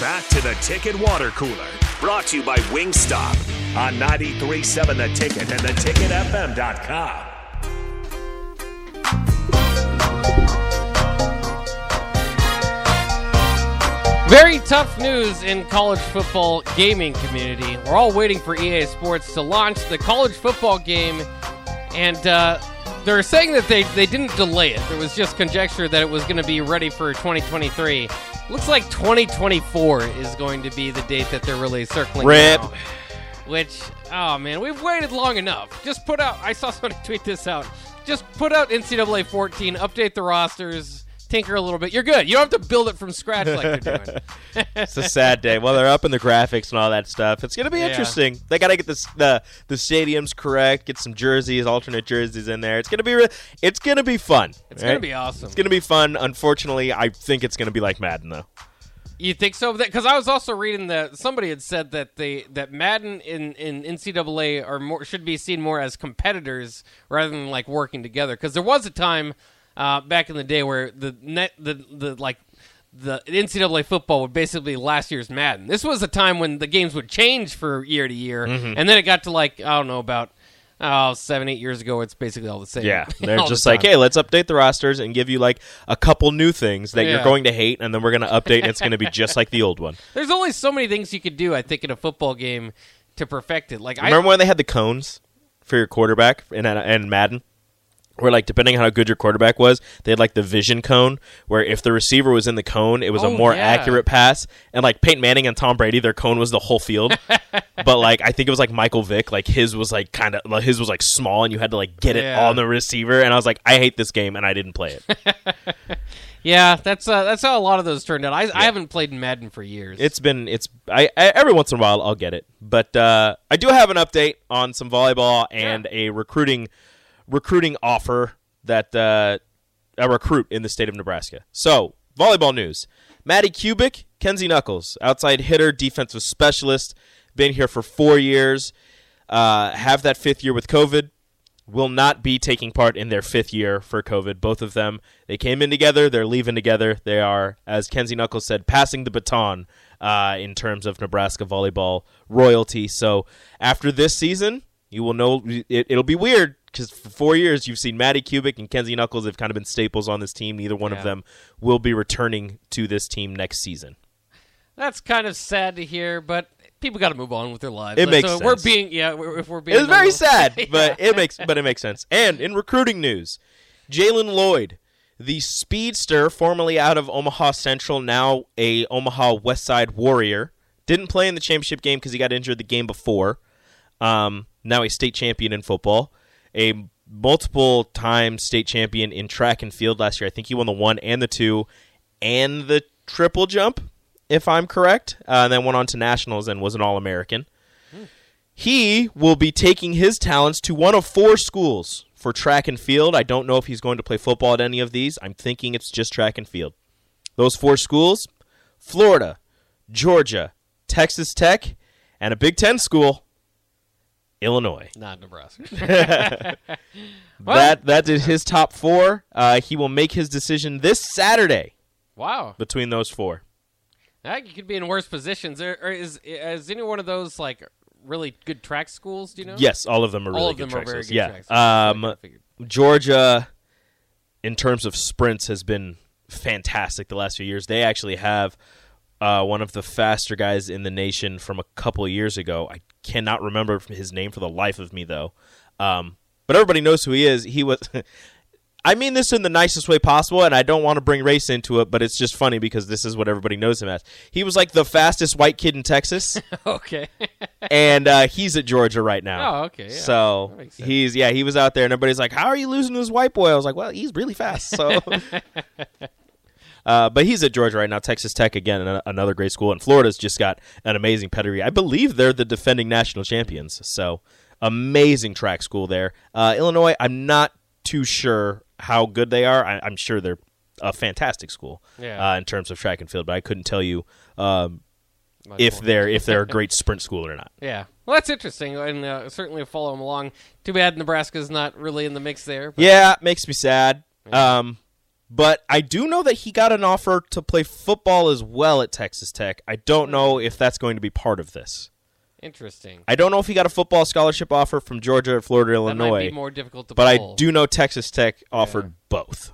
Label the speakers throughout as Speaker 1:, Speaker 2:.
Speaker 1: back to the Ticket Water Cooler, brought to you by Wingstop on 93.7 The Ticket and theticketfm.com.
Speaker 2: Very tough news in college football gaming community. We're all waiting for EA Sports to launch the college football game, and uh, they're saying that they, they didn't delay it. There was just conjecture that it was going to be ready for 2023. Looks like 2024 is going to be the date that they're really circling.
Speaker 3: Rip.
Speaker 2: now. Which, oh man, we've waited long enough. Just put out. I saw somebody tweet this out. Just put out NCAA 14. Update the rosters. Tinker a little bit. You're good. You don't have to build it from scratch like they're doing.
Speaker 3: It's a sad day. Well, they're up in the graphics and all that stuff. It's gonna be
Speaker 2: Yeah.
Speaker 3: interesting. They gotta get this, the the stadiums correct. Get some jerseys, alternate jerseys in there. It's gonna be re- it's gonna be fun.
Speaker 2: It's
Speaker 3: right?
Speaker 2: gonna be awesome.
Speaker 3: It's gonna be fun. Unfortunately, I think it's gonna be like Madden though.
Speaker 2: You think so? Because I was also reading that somebody had said that they that Madden in in NCAA are more should be seen more as competitors rather than like working together. Because there was a time uh, back in the day where the net the the like the NCAA football would basically last year's Madden. This was a time when the games would change for year to year,
Speaker 3: Mm-hmm.
Speaker 2: and then it got to like I don't know about. Oh, seven, eight years ago, it's basically all the same.
Speaker 3: Yeah, they're
Speaker 2: All the
Speaker 3: just like, hey, let's update the rosters and give you like a couple new things that
Speaker 2: Yeah.
Speaker 3: you're going to hate, and then we're gonna update, and it's gonna be just like the old one.
Speaker 2: There's only so many things you could do, I think, in a football game to perfect it. Like, I,
Speaker 3: Remember when they had the cones for your quarterback in in Madden? Where like depending on how good your quarterback was, they had like the vision cone where if the receiver was in the cone, it was a
Speaker 2: Oh,
Speaker 3: more
Speaker 2: yeah.
Speaker 3: accurate pass. And like Peyton Manning and Tom Brady, their cone was the whole field. but like I think it was like Michael Vick, like his was like kind of like, his was like small, and you had to like get it
Speaker 2: Yeah.
Speaker 3: on the receiver. And I was like, I hate this game, and I didn't play it.
Speaker 2: Yeah, that's uh, that's how a lot of those turned out. I, I haven't played Madden for years.
Speaker 3: It's been it's I, I every once in a while I'll get it, but uh, I do have an update on some volleyball and a recruiting recruiting offer that uh, a recruit in the state of Nebraska. So volleyball news: Madi Kubik, Kenzie Knuckles, outside hitter, defensive specialist, been here for four years. Uh, have that fifth year with COVID will not be taking part in their fifth year for COVID. Both of them, they came in together. They're leaving together. They are, as Kenzie Knuckles said, passing the baton uh, in terms of Nebraska volleyball royalty. So after this season, you will know it, it'll be weird because for four years you've seen Madi Kubik and Kenzie Knuckles have kind of been staples on this team. Neither one
Speaker 2: Yeah.
Speaker 3: of them will be returning to this team next season.
Speaker 2: that's kind of sad to hear, but people got to move on with their lives.
Speaker 3: It
Speaker 2: so
Speaker 3: makes
Speaker 2: we're being yeah, we're, if we're being
Speaker 3: It was very sad,
Speaker 2: Yeah.
Speaker 3: but it makes but it makes sense. And in recruiting news, Jaylin Lloyd, the speedster formerly out of Omaha Central, now a Omaha West Side Warrior, didn't play in the championship game because he got injured the game before. Um, now a state champion in football, a multiple time state champion in track and field last year. I think he won the one and the two, and the triple jump, if I'm correct. Uh, and then went on to nationals and was an All American. He will be taking his talents to one of four schools for track and field. I don't know if he's going to play football at any of these. I'm thinking it's just track and field. Those four schools Florida, Georgia, Texas Tech, and a Big Ten school, Illinois.
Speaker 2: Not Nebraska. Well-
Speaker 3: that that is his top four. Uh, he will make his decision this Saturday
Speaker 2: wow,
Speaker 3: between those four.
Speaker 2: I think you could be in worse positions. Or, or is is any one of those like really good track schools? Do you know?
Speaker 3: Yes, all of them are really
Speaker 2: all of
Speaker 3: good
Speaker 2: them are
Speaker 3: track
Speaker 2: very
Speaker 3: schools.
Speaker 2: good
Speaker 3: yeah.
Speaker 2: track schools.
Speaker 3: Um. Georgia, in terms of sprints, has been fantastic the last few years. They actually have uh, one of the faster guys in the nation from a couple years ago. I cannot remember his name for the life of me, though. Um, but everybody knows who he is. He was. I mean this in the nicest way possible, and I don't want to bring race into it, but it's just funny because this is what everybody knows him as. He was like the fastest white kid in Texas,
Speaker 2: okay.
Speaker 3: and uh, he's at Georgia right now.
Speaker 2: Oh, okay, yeah.
Speaker 3: So
Speaker 2: That makes sense.
Speaker 3: he's yeah, he was out there, and everybody's like, "How are you losing to this white boy?" I was like, "Well, he's really fast." So, uh, but he's at Georgia right now. Texas Tech again, an- another great school, and Florida's just got an amazing pedigree. I believe they're the defending national champions. So amazing track school there. Uh, Illinois, I'm not too sure how good they are. I, I'm sure they're a fantastic school
Speaker 2: Yeah.
Speaker 3: uh, in terms of track and field, but I couldn't tell you um, if they're if they're a great sprint school or not.
Speaker 2: Yeah. Well, that's interesting, and uh, certainly follow them along. Too bad Nebraska's not really in the mix there. But
Speaker 3: Yeah, makes me sad. Um, But I do know that he got an offer to play football as well at Texas Tech. I don't know if that's going to be part of this.
Speaker 2: Interesting.
Speaker 3: I don't know if he got a football scholarship offer from Georgia, or Florida,
Speaker 2: That might
Speaker 3: Illinois.
Speaker 2: be more difficult to
Speaker 3: but I do know Texas Tech offered both.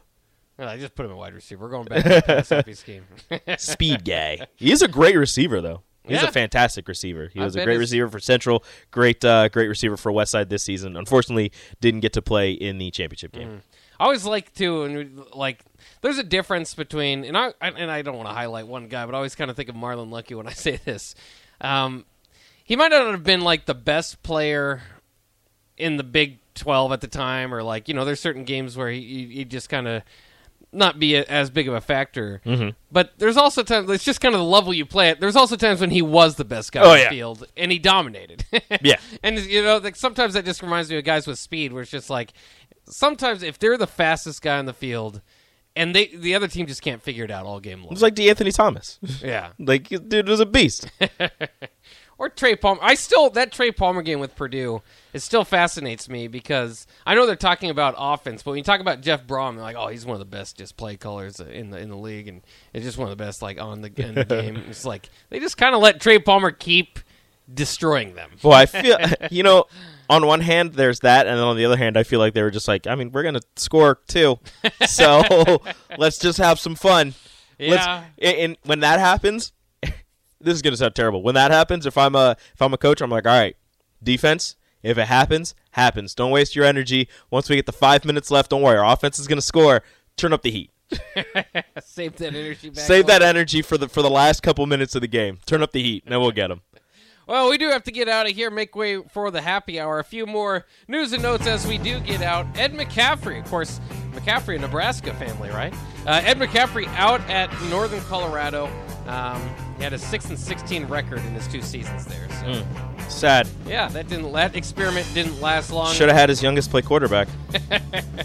Speaker 2: Well, I just put him at wide receiver. We're going back to the Mississippi scheme.
Speaker 3: Speed guy. He is a great receiver, though. He's
Speaker 2: Yeah.
Speaker 3: a fantastic receiver. He
Speaker 2: I
Speaker 3: was a great
Speaker 2: his-
Speaker 3: receiver for Central, great, uh, great receiver for Westside this season. Unfortunately, didn't get to play in the championship game.
Speaker 2: I always like to, and like, there's a difference between, and I and I don't want to highlight one guy, but I always kind of think of Marlon Lucky when I say this. Um, he might not have been like the best player in the Big Twelve at the time, or like you know, there's certain games where he he, just kind of not be a, as big of a factor. Mm-hmm. But there's also times it's just kind of the level you play at. There's also times when he was the best guy
Speaker 3: Oh,
Speaker 2: on the
Speaker 3: yeah.
Speaker 2: field and he dominated.
Speaker 3: Yeah.
Speaker 2: and you know, like sometimes that just reminds me of guys with speed, where it's just like sometimes if they're the fastest guy on the field. And they, the other team just can't figure it out all game long.
Speaker 3: It was like DeAnthony Thomas.
Speaker 2: yeah,
Speaker 3: like, dude was a beast.
Speaker 2: or Trey Palmer. I still that Trey Palmer game with Purdue. It still fascinates me because I know they're talking about offense, but when you talk about Jeff Brohm, they're like, oh, he's one of the best just play callers in the in the league, and it's just one of the best like on the, in the game. It's like they just kind of let Trey Palmer keep destroying them.
Speaker 3: Well, I feel you know, on one hand there's that, and then on the other hand, I feel like they were just like, I mean, we're gonna score too, so let's just have some fun. Let's-
Speaker 2: Yeah.
Speaker 3: and, and when that happens, this is gonna sound terrible. When that happens, if I'm a if I'm a coach, I'm like, all right, defense. If it happens, happens. Don't waste your energy. Once we get the five minutes left, don't worry. Our offense is gonna score. Turn up the heat.
Speaker 2: Save that energy back.
Speaker 3: Save that energy for the for the last couple minutes of the game. Turn up the heat, and then we'll get them.
Speaker 2: Well, we do have to get out of here, make way for the happy hour. A few more news and notes as we do get out. Ed McCaffrey, of course, McCaffrey, a Nebraska family, right? Uh, Ed McCaffrey out at Northern Colorado. Um, he had a six and sixteen record in his two seasons there. So
Speaker 3: Sad.
Speaker 2: yeah, that didn't that experiment didn't last long.
Speaker 3: Should have had his youngest play quarterback.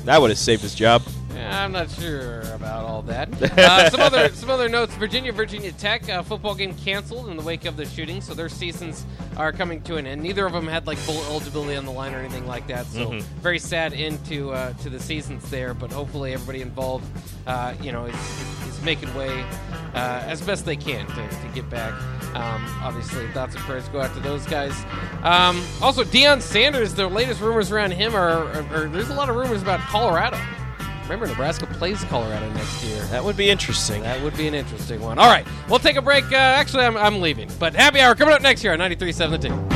Speaker 3: that would have saved his job.
Speaker 2: I'm not sure about all that. Uh, some other some other notes: Virginia Virginia Tech uh, football game canceled in the wake of the shooting, so their seasons are coming to an end. Neither of them had like bowl eligibility on the line or anything like that. So very sad end to uh, to the seasons there. But hopefully everybody involved, uh, you know, is, is, is making way uh, as best they can to, to get back. Um, obviously, thoughts and prayers go out to those guys. Um, also, Deion Sanders. The latest rumors around him are, are, are there's a lot of rumors about Colorado. Remember, Nebraska plays Colorado next year.
Speaker 3: That would be interesting.
Speaker 2: That would be an interesting one. All right, we'll take a break. Uh, actually, I'm, I'm leaving. But happy hour coming up next year on 93.7 The Ticket.